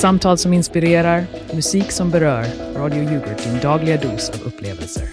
Samtal som inspirerar, musik som berör. Radio Yoghurt, din dagliga dos av upplevelser.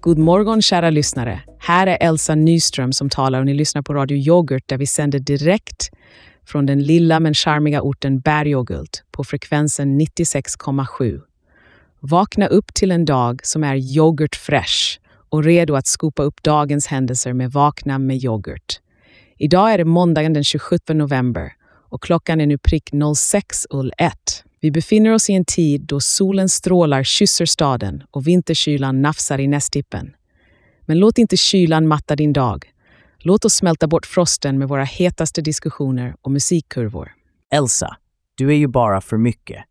God morgon kära lyssnare. Här är Elsa Nyström som talar och ni lyssnar på Radio Yoghurt där vi sänder direkt från den lilla men charmiga orten Bergogult på frekvensen 96,7. Vakna upp till en dag som är yoghurt fresh och redo att skopa upp dagens händelser med Vakna med yoghurt. Idag är det måndagen den 27 november och klockan är nu prick 06.01. Vi befinner oss i en tid då solens strålar kysser staden och vinterkylan nafsar i nästippen. Men låt inte kylan matta din dag. Låt oss smälta bort frosten med våra hetaste diskussioner och musikkurvor. Elsa, du är ju bara för mycket.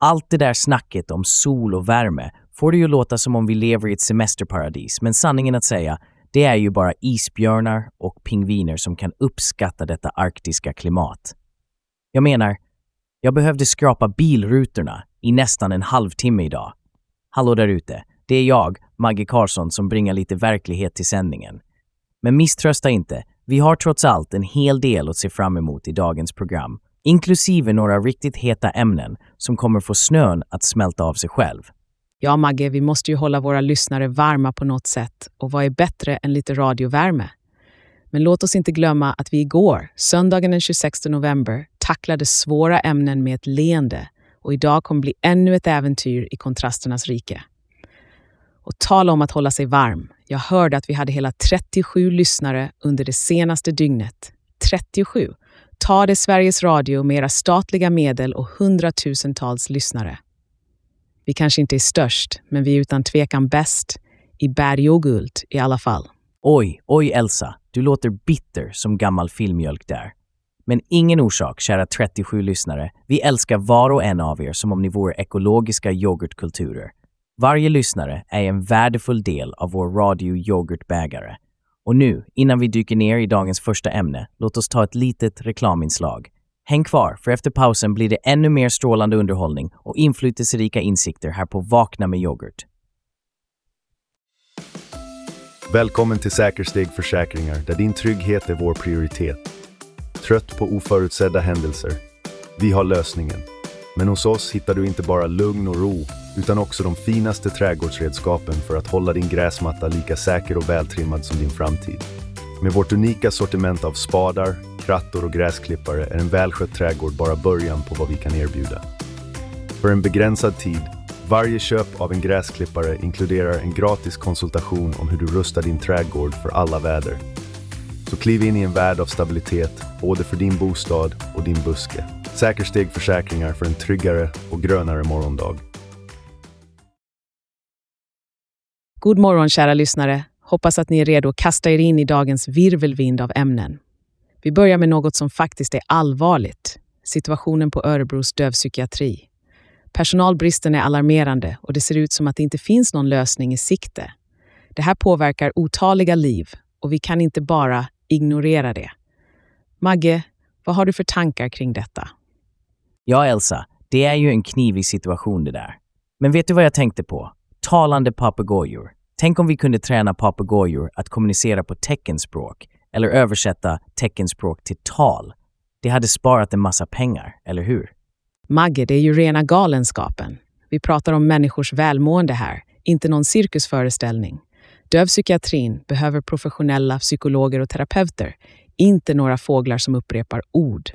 Allt det där snacket om sol och värme får det ju låta som om vi lever i ett semesterparadis, men sanningen att säga, det är ju bara isbjörnar och pingviner som kan uppskatta detta arktiska klimat. Jag menar, jag behövde skrapa bilrutorna i nästan en halvtimme idag. Hallå där ute, det är jag, Maggie Karlsson, som bringar lite verklighet till sändningen. Men misströsta inte, vi har trots allt en hel del att se fram emot i dagens program, inklusive några riktigt heta ämnen som kommer få snön att smälta av sig själv. Ja, Magge, vi måste ju hålla våra lyssnare varma på något sätt och vad är bättre än lite radiovärme? Men låt oss inte glömma att vi igår, söndagen den 26 november, tacklade svåra ämnen med ett leende och idag kommer bli ännu ett äventyr i kontrasternas rike. Och tala om att hålla sig varm. Jag hörde att vi hade hela 37 lyssnare under det senaste dygnet. 37! Ta det Sveriges Radio med era statliga medel och hundratusentals lyssnare. Vi kanske inte är störst, men vi är utan tvekan bäst. I berg och guld i alla fall. Oj, oj Elsa, du låter bitter som gammal filmjölk där. Men ingen orsak, kära 37 lyssnare. Vi älskar var och en av er som om ni vore ekologiska yoghurtkulturer. Varje lyssnare är en värdefull del av vår radio yoghurtbägare. Och nu, innan vi dyker ner i dagens första ämne, låt oss ta ett litet reklaminslag. Häng kvar, för efter pausen blir det ännu mer strålande underhållning och inflytelserika insikter här på Vakna med yoghurt. Välkommen till Säkersteg Försäkringar där din trygghet är vår prioritet. Trött på oförutsedda händelser? Vi har lösningen. Men hos oss hittar du inte bara lugn och ro utan också de finaste trädgårdsredskapen för att hålla din gräsmatta lika säker och vältrimmad som din framtid. Med vårt unika sortiment av spadar, krattor och gräsklippare är en välskött trädgård bara början på vad vi kan erbjuda. För en begränsad tid, varje köp av en gräsklippare inkluderar en gratis konsultation om hur du rustar din trädgård för alla väder. Så kliv in i en värld av stabilitet, både för din bostad och din buske. Säkersteg försäkringar för en tryggare och grönare morgondag. God morgon kära lyssnare. Hoppas att ni är redo att kasta er in i dagens virvelvind av ämnen. Vi börjar med något som faktiskt är allvarligt. Situationen på Örebros dövpsykiatri. Personalbristen är alarmerande och det ser ut som att det inte finns någon lösning i sikte. Det här påverkar otaliga liv och vi kan inte bara ignorera det. Magge, vad har du för tankar kring detta? Ja, Elsa, det är ju en knivig situation det där. Men vet du vad jag tänkte på? Talande papegojor. Tänk om vi kunde träna papegojor att kommunicera på teckenspråk eller översätta teckenspråk till tal. Det hade sparat en massa pengar, eller hur? Magge, det är ju rena galenskapen. Vi pratar om människors välmående här, inte någon cirkusföreställning. Dövpsykiatrin behöver professionella psykologer och terapeuter, inte några fåglar som upprepar ord.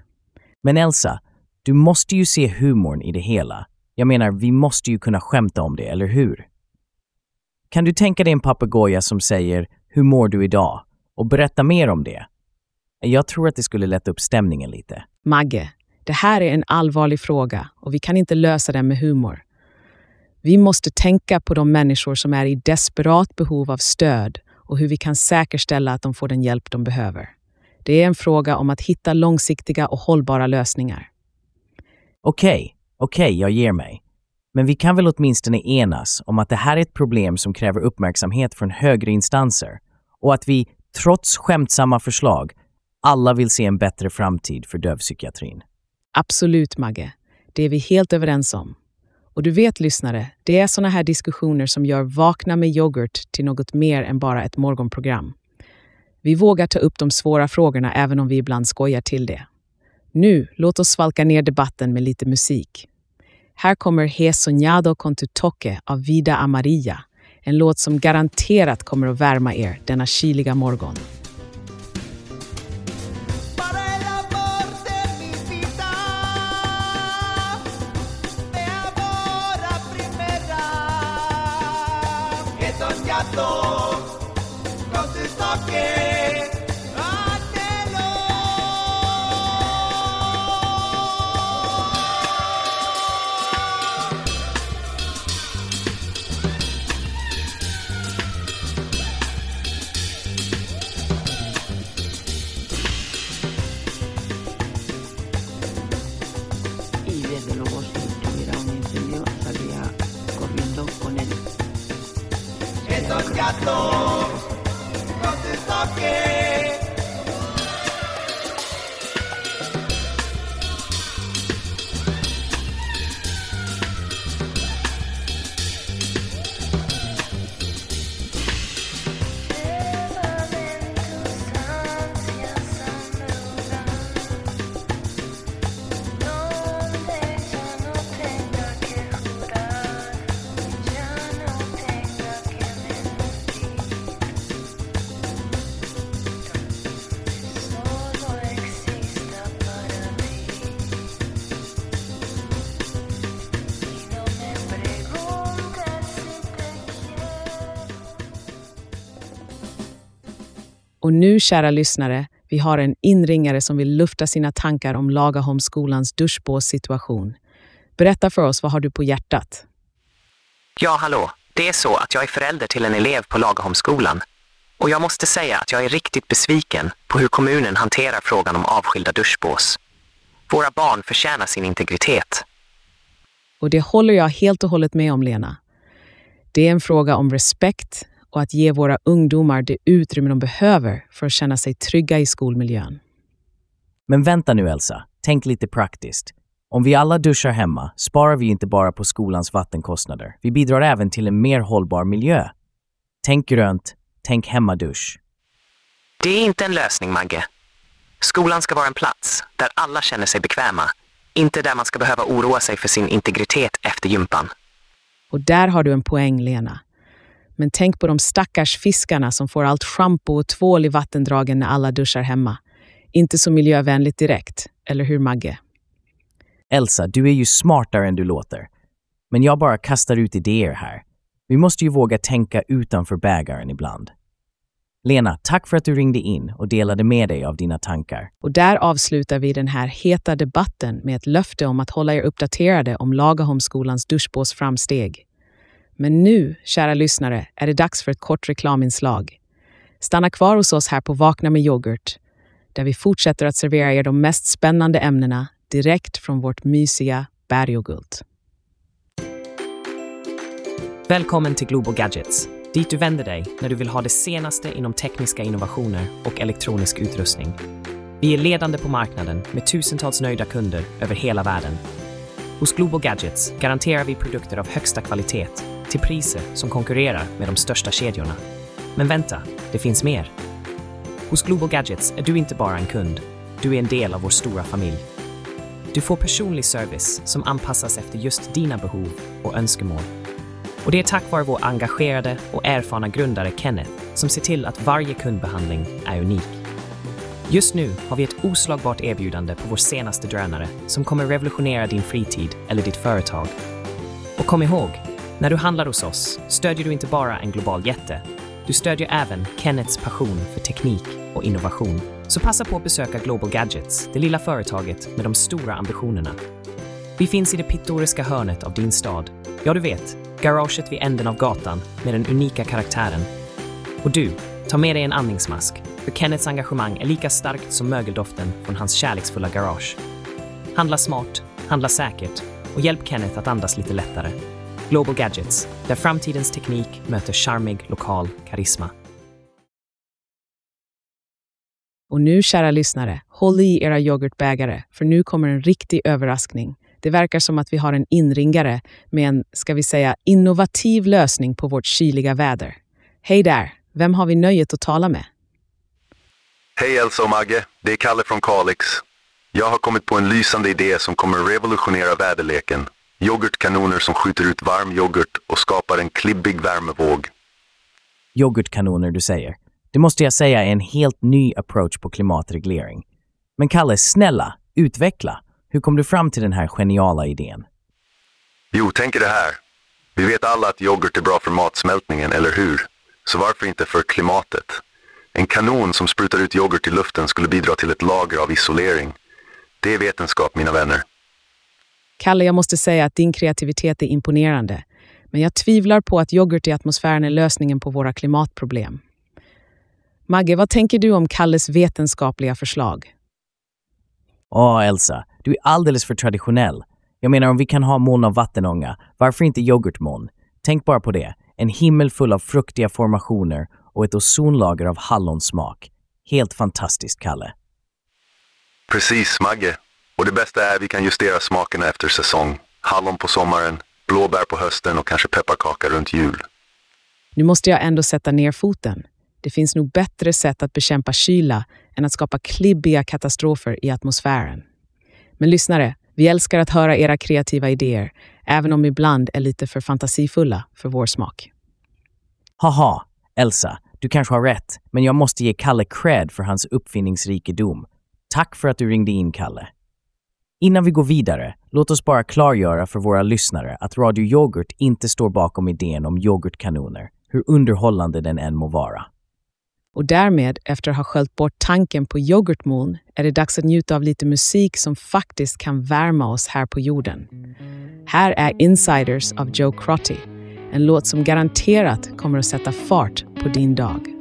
Men Elsa, du måste ju se humorn i det hela. Jag menar, vi måste ju kunna skämta om det, eller hur? Kan du tänka dig en papegoja som säger “Hur mår du idag?” och berätta mer om det? Jag tror att det skulle lätta upp stämningen lite. Magge, det här är en allvarlig fråga och vi kan inte lösa den med humor. Vi måste tänka på de människor som är i desperat behov av stöd och hur vi kan säkerställa att de får den hjälp de behöver. Det är en fråga om att hitta långsiktiga och hållbara lösningar. Okej, okay, okej, okay, jag ger mig. Men vi kan väl åtminstone enas om att det här är ett problem som kräver uppmärksamhet från högre instanser och att vi, trots skämtsamma förslag, alla vill se en bättre framtid för dövpsykiatrin. Absolut, Magge. Det är vi helt överens om. Och du vet, lyssnare, det är sådana här diskussioner som gör Vakna med yoghurt till något mer än bara ett morgonprogram. Vi vågar ta upp de svåra frågorna även om vi ibland skojar till det. Nu, låt oss svalka ner debatten med lite musik. Här kommer He soñado con tu toque av Vida Amarilla, en låt som garanterat kommer att värma er denna kyliga morgon. Och nu, kära lyssnare, vi har en inringare som vill lufta sina tankar om Lagaholmsskolans duschbåssituation. Berätta för oss, vad har du på hjärtat? Ja, hallå. Det är så att jag är förälder till en elev på Lagaholmsskolan. Och jag måste säga att jag är riktigt besviken på hur kommunen hanterar frågan om avskilda duschbås. Våra barn förtjänar sin integritet. Och det håller jag helt och hållet med om, Lena. Det är en fråga om respekt och att ge våra ungdomar det utrymme de behöver för att känna sig trygga i skolmiljön. Men vänta nu Elsa, tänk lite praktiskt. Om vi alla duschar hemma sparar vi inte bara på skolans vattenkostnader. Vi bidrar även till en mer hållbar miljö. Tänk grönt, tänk hemmadusch. Det är inte en lösning, Magge. Skolan ska vara en plats där alla känner sig bekväma. Inte där man ska behöva oroa sig för sin integritet efter gympan. Och där har du en poäng, Lena. Men tänk på de stackars fiskarna som får allt schampo och tvål i vattendragen när alla duschar hemma. Inte så miljövänligt direkt, eller hur Magge? Elsa, du är ju smartare än du låter. Men jag bara kastar ut idéer här. Vi måste ju våga tänka utanför bägaren ibland. Lena, tack för att du ringde in och delade med dig av dina tankar. Och där avslutar vi den här heta debatten med ett löfte om att hålla er uppdaterade om Lagaholmsskolans duschbåsframsteg. Men nu, kära lyssnare, är det dags för ett kort reklaminslag. Stanna kvar hos oss här på Vakna med yoghurt, där vi fortsätter att servera er de mest spännande ämnena direkt från vårt mysiga Bergogult. Välkommen till Globo Gadgets, dit du vänder dig när du vill ha det senaste inom tekniska innovationer och elektronisk utrustning. Vi är ledande på marknaden med tusentals nöjda kunder över hela världen. Hos Globo Gadgets garanterar vi produkter av högsta kvalitet till priser som konkurrerar med de största kedjorna. Men vänta, det finns mer. Hos Globo Gadgets är du inte bara en kund, du är en del av vår stora familj. Du får personlig service som anpassas efter just dina behov och önskemål. Och det är tack vare vår engagerade och erfarna grundare Kenneth som ser till att varje kundbehandling är unik. Just nu har vi ett oslagbart erbjudande på vår senaste drönare som kommer revolutionera din fritid eller ditt företag. Och kom ihåg, när du handlar hos oss stödjer du inte bara en global jätte, du stödjer även Kennets passion för teknik och innovation. Så passa på att besöka Global Gadgets, det lilla företaget med de stora ambitionerna. Vi finns i det pittoriska hörnet av din stad. Ja, du vet, garaget vid änden av gatan med den unika karaktären. Och du, ta med dig en andningsmask, för Kennets engagemang är lika starkt som mögeldoften från hans kärleksfulla garage. Handla smart, handla säkert och hjälp Kenneth att andas lite lättare. Global Gadgets, där framtidens teknik möter charmig lokal karisma. Och nu, kära lyssnare, håll i era yoghurtbägare, för nu kommer en riktig överraskning. Det verkar som att vi har en inringare med en, ska vi säga, innovativ lösning på vårt kyliga väder. Hej där! Vem har vi nöjet att tala med? Hej Elsa och Magge, det är Kalle från Kalix. Jag har kommit på en lysande idé som kommer revolutionera väderleken. Yoghurtkanoner som skjuter ut varm yoghurt och skapar en klibbig värmevåg. Yoghurtkanoner du säger. Det måste jag säga är en helt ny approach på klimatreglering. Men Kalle, snälla, utveckla. Hur kom du fram till den här geniala idén? Jo, tänk er det här. Vi vet alla att yoghurt är bra för matsmältningen, eller hur? Så varför inte för klimatet? En kanon som sprutar ut yoghurt i luften skulle bidra till ett lager av isolering. Det är vetenskap, mina vänner. Kalle, jag måste säga att din kreativitet är imponerande. Men jag tvivlar på att yoghurt i atmosfären är lösningen på våra klimatproblem. Magge, vad tänker du om Kalles vetenskapliga förslag? Åh, Elsa, du är alldeles för traditionell. Jag menar, om vi kan ha moln av vattenånga, varför inte yoghurtmoln? Tänk bara på det. En himmel full av fruktiga formationer och ett ozonlager av hallonsmak. Helt fantastiskt, Kalle. Precis, Magge. Och det bästa är att vi kan justera smakerna efter säsong. Hallon på sommaren, blåbär på hösten och kanske pepparkaka runt jul. Nu måste jag ändå sätta ner foten. Det finns nog bättre sätt att bekämpa kyla än att skapa klibbiga katastrofer i atmosfären. Men lyssnare, vi älskar att höra era kreativa idéer, även om ibland är lite för fantasifulla för vår smak. Haha, Elsa, du kanske har rätt, men jag måste ge Kalle cred för hans uppfinningsrikedom. Tack för att du ringde in, Kalle. Innan vi går vidare, låt oss bara klargöra för våra lyssnare att Radio Yoghurt inte står bakom idén om yoghurtkanoner, hur underhållande den än må vara. Och därmed, efter att ha sköljt bort tanken på yoghurtmoln, är det dags att njuta av lite musik som faktiskt kan värma oss här på jorden. Här är Insiders av Joe Crotty, en låt som garanterat kommer att sätta fart på din dag.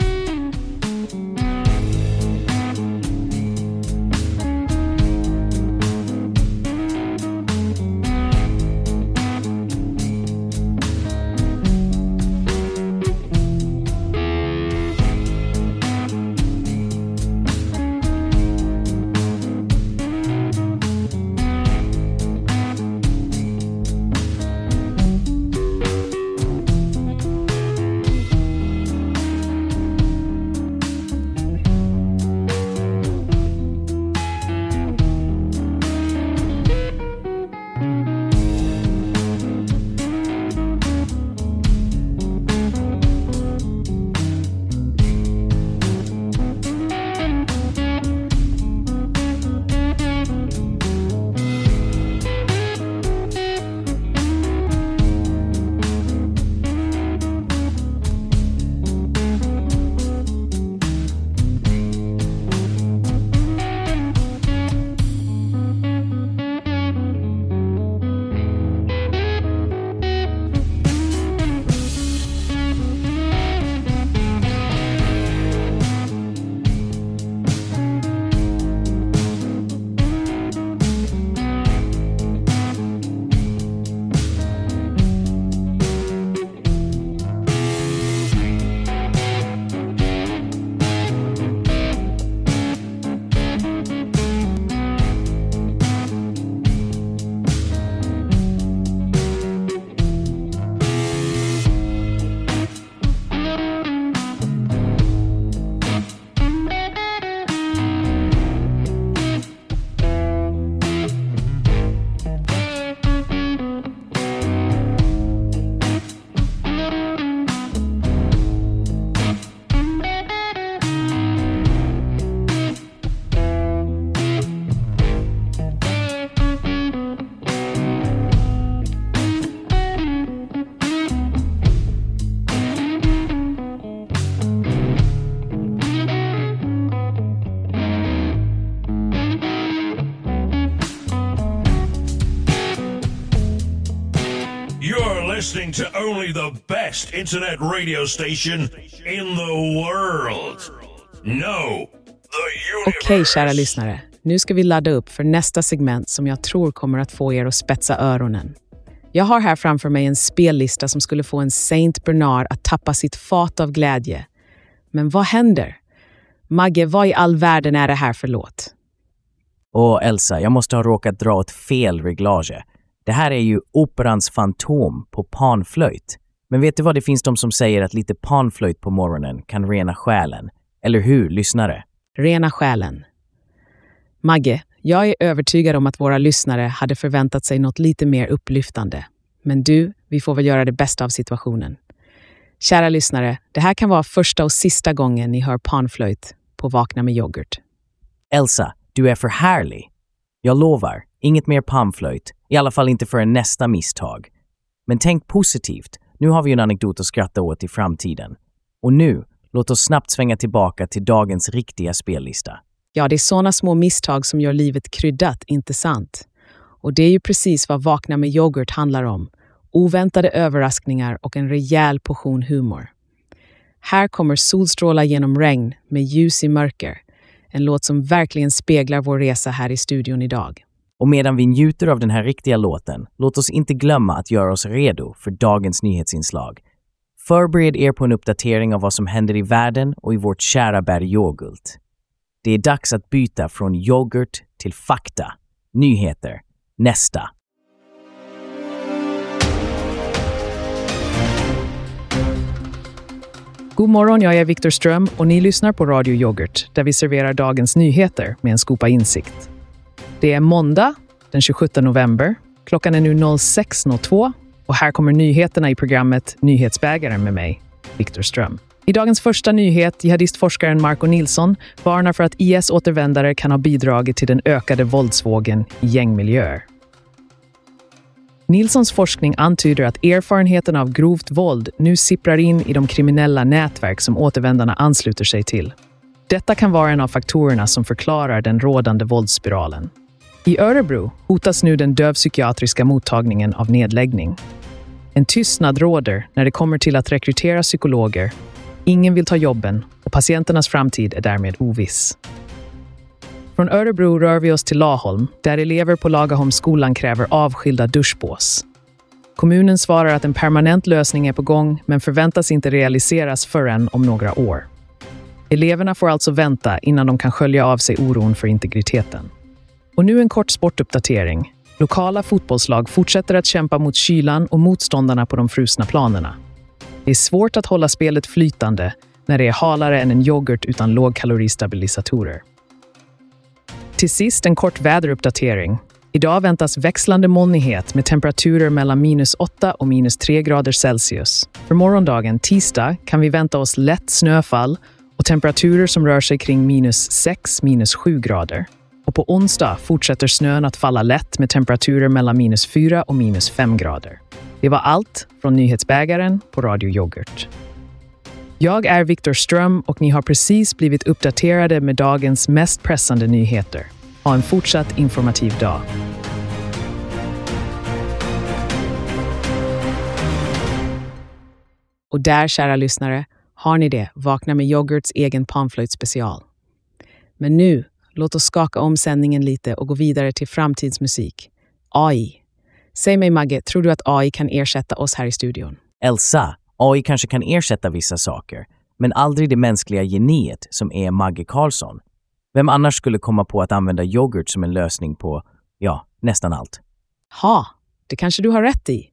Only the best internet radio station in the world. No, the universe. Okej, kära lyssnare. Nu ska vi ladda upp för nästa segment som jag tror kommer att få er att spetsa öronen. Jag har här framför mig en spellista som skulle få en Saint Bernard att tappa sitt fat av glädje. Men vad händer? Magge, vad i all världen är det här för låt? Och Elsa, jag måste ha råkat dra åt fel reglage. Det här är ju operans Fantom på panflöjt. Men vet du vad, det finns de som säger att lite panflöjt på morgonen kan rena själen. Eller hur, lyssnare? Rena själen. Magge, Jag är övertygad om att våra lyssnare hade förväntat sig något lite mer upplyftande. Men du, vi får väl göra det bästa av situationen. Kära lyssnare, det här kan vara första och sista gången ni hör panflöjt på Vakna med yoghurt. Elsa, du är för härlig. Jag lovar, inget mer pamflöjt, i alla fall inte förrän nästa misstag. Men tänk positivt, nu har vi ju en anekdot att skratta åt i framtiden. Och nu, låt oss snabbt svänga tillbaka till dagens riktiga spellista. Ja, det är såna små misstag som gör livet kryddat, inte sant? Och det är ju precis vad Vakna med yoghurt handlar om. Oväntade överraskningar och en rejäl portion humor. Här kommer Solstrålar genom regn med ljus i mörker. En låt som verkligen speglar vår resa här i studion idag. Och medan vi njuter av den här riktiga låten, låt oss inte glömma att göra oss redo för dagens nyhetsinslag. Förbered er på en uppdatering av vad som händer i världen och i vårt kära berg yoghurt. Det är dags att byta från yoghurt till fakta. Nyheter. Nästa. God morgon, jag är Viktor Ström och ni lyssnar på Radio Yoghurt där vi serverar dagens nyheter med en skopa insikt. Det är måndag den 27 november. Klockan är nu 06.02 och här kommer nyheterna i programmet Nyhetsbägaren med mig, Viktor Ström. I dagens första nyhet, jihadistforskaren Marco Nilsson varnar för att IS-återvändare kan ha bidragit till den ökade våldsvågen i gängmiljöer. Nilssons forskning antyder att erfarenheten av grovt våld nu sipprar in i de kriminella nätverk som återvändarna ansluter sig till. Detta kan vara en av faktorerna som förklarar den rådande våldsspiralen. I Örebro hotas nu den dövpsykiatriska mottagningen av nedläggning. En tystnad råder när det kommer till att rekrytera psykologer. Ingen vill ta jobben och patienternas framtid är därmed oviss. Från Örebro rör vi oss till Laholm, där elever på Lagaholmsskolan kräver avskilda duschbås. Kommunen svarar att en permanent lösning är på gång, men förväntas inte realiseras förrän om några år. Eleverna får alltså vänta innan de kan skölja av sig oron för integriteten. Och nu en kort sportuppdatering. Lokala fotbollslag fortsätter att kämpa mot kylan och motståndarna på de frusna planerna. Det är svårt att hålla spelet flytande när det är halare än en yoghurt utan lågkaloristabilisatorer. Till sist en kort väderuppdatering. Idag väntas växlande molnighet med temperaturer mellan minus 8 och minus 3 grader Celsius. För morgondagen, tisdag, kan vi vänta oss lätt snöfall och temperaturer som rör sig kring minus 6, minus 7 grader. Och på onsdag fortsätter snön att falla lätt med temperaturer mellan minus 4 och minus 5 grader. Det var allt från nyhetsbägaren på Radio Yoghurt. Jag är Viktor Ström och ni har precis blivit uppdaterade med dagens mest pressande nyheter. Ha en fortsatt informativ dag. Och där, kära lyssnare, har ni det, Vakna med yoghurts egen panflöjtspecial. Men nu, låt oss skaka om sändningen lite och gå vidare till framtidsmusik. AI. Säg mig Magge, tror du att AI kan ersätta oss här i studion? Elsa, AI kanske kan ersätta vissa saker, men aldrig det mänskliga geniet som är Maggie Carlsson. Vem annars skulle komma på att använda yoghurt som en lösning på, ja, nästan allt? Ha, det kanske du har rätt i.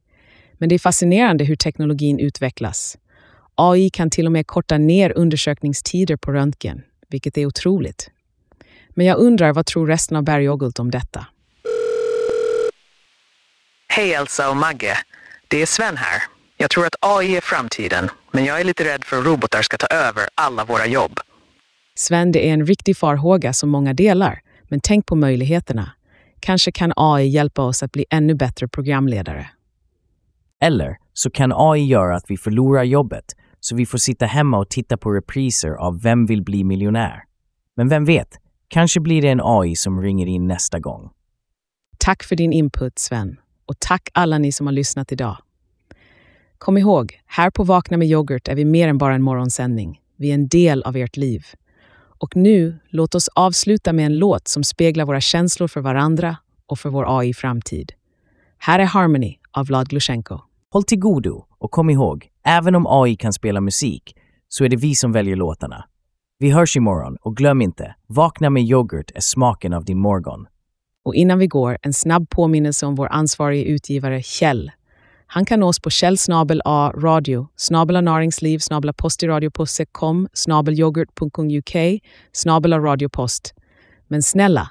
Men det är fascinerande hur teknologin utvecklas. AI kan till och med korta ner undersökningstider på röntgen, vilket är otroligt. Men jag undrar, vad tror resten av Bergoggult om detta? Hej Elsa och Magge. Det är Sven här. Jag tror att AI är framtiden, men jag är lite rädd för att robotar ska ta över alla våra jobb. Sven, det är en riktig farhåga som många delar, men tänk på möjligheterna. Kanske kan AI hjälpa oss att bli ännu bättre programledare. Eller så kan AI göra att vi förlorar jobbet, så vi får sitta hemma och titta på repriser av Vem vill bli miljonär? Men vem vet, kanske blir det en AI som ringer in nästa gång. Tack för din input, Sven. Och tack alla ni som har lyssnat idag. Kom ihåg, här på Vakna med yoghurt är vi mer än bara en morgonsändning. Vi är en del av ert liv. Och nu, låt oss avsluta med en låt som speglar våra känslor för varandra och för vår AI-framtid. Här är Harmony av Vlad Glushenko. Håll till godo och kom ihåg, även om AI kan spela musik så är det vi som väljer låtarna. Vi hörs imorgon och glöm inte, Vakna med yoghurt är smaken av din morgon. Och innan vi går, en snabb påminnelse om vår ansvarige utgivare Kjell. Han kan nås på Kjell snabel A radio, snabel näringsliv, snabel postiradio.com, snabel yoghurt.uk, snabel-a-radiopost. Men snälla,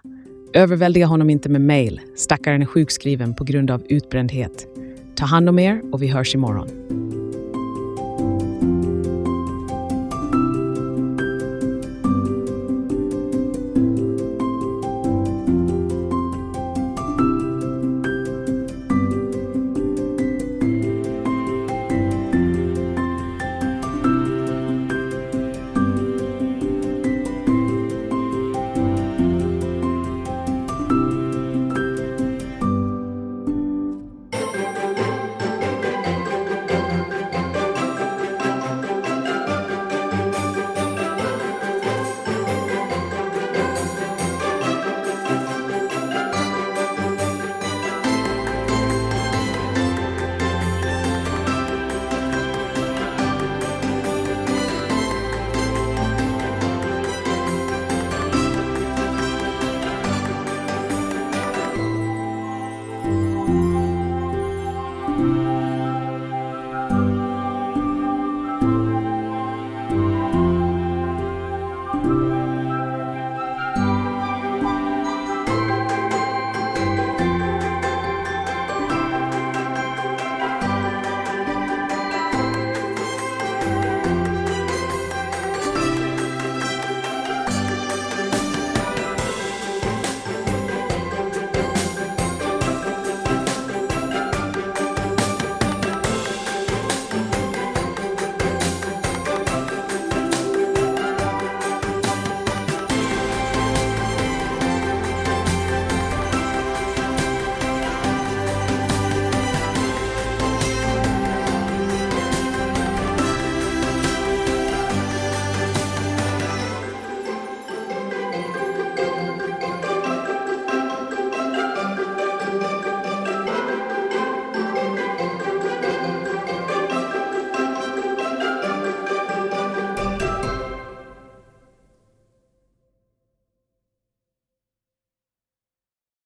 Överväldiga honom inte med mejl. Stackaren är sjukskriven på grund av utbrändhet. Ta hand om er och vi hörs imorgon.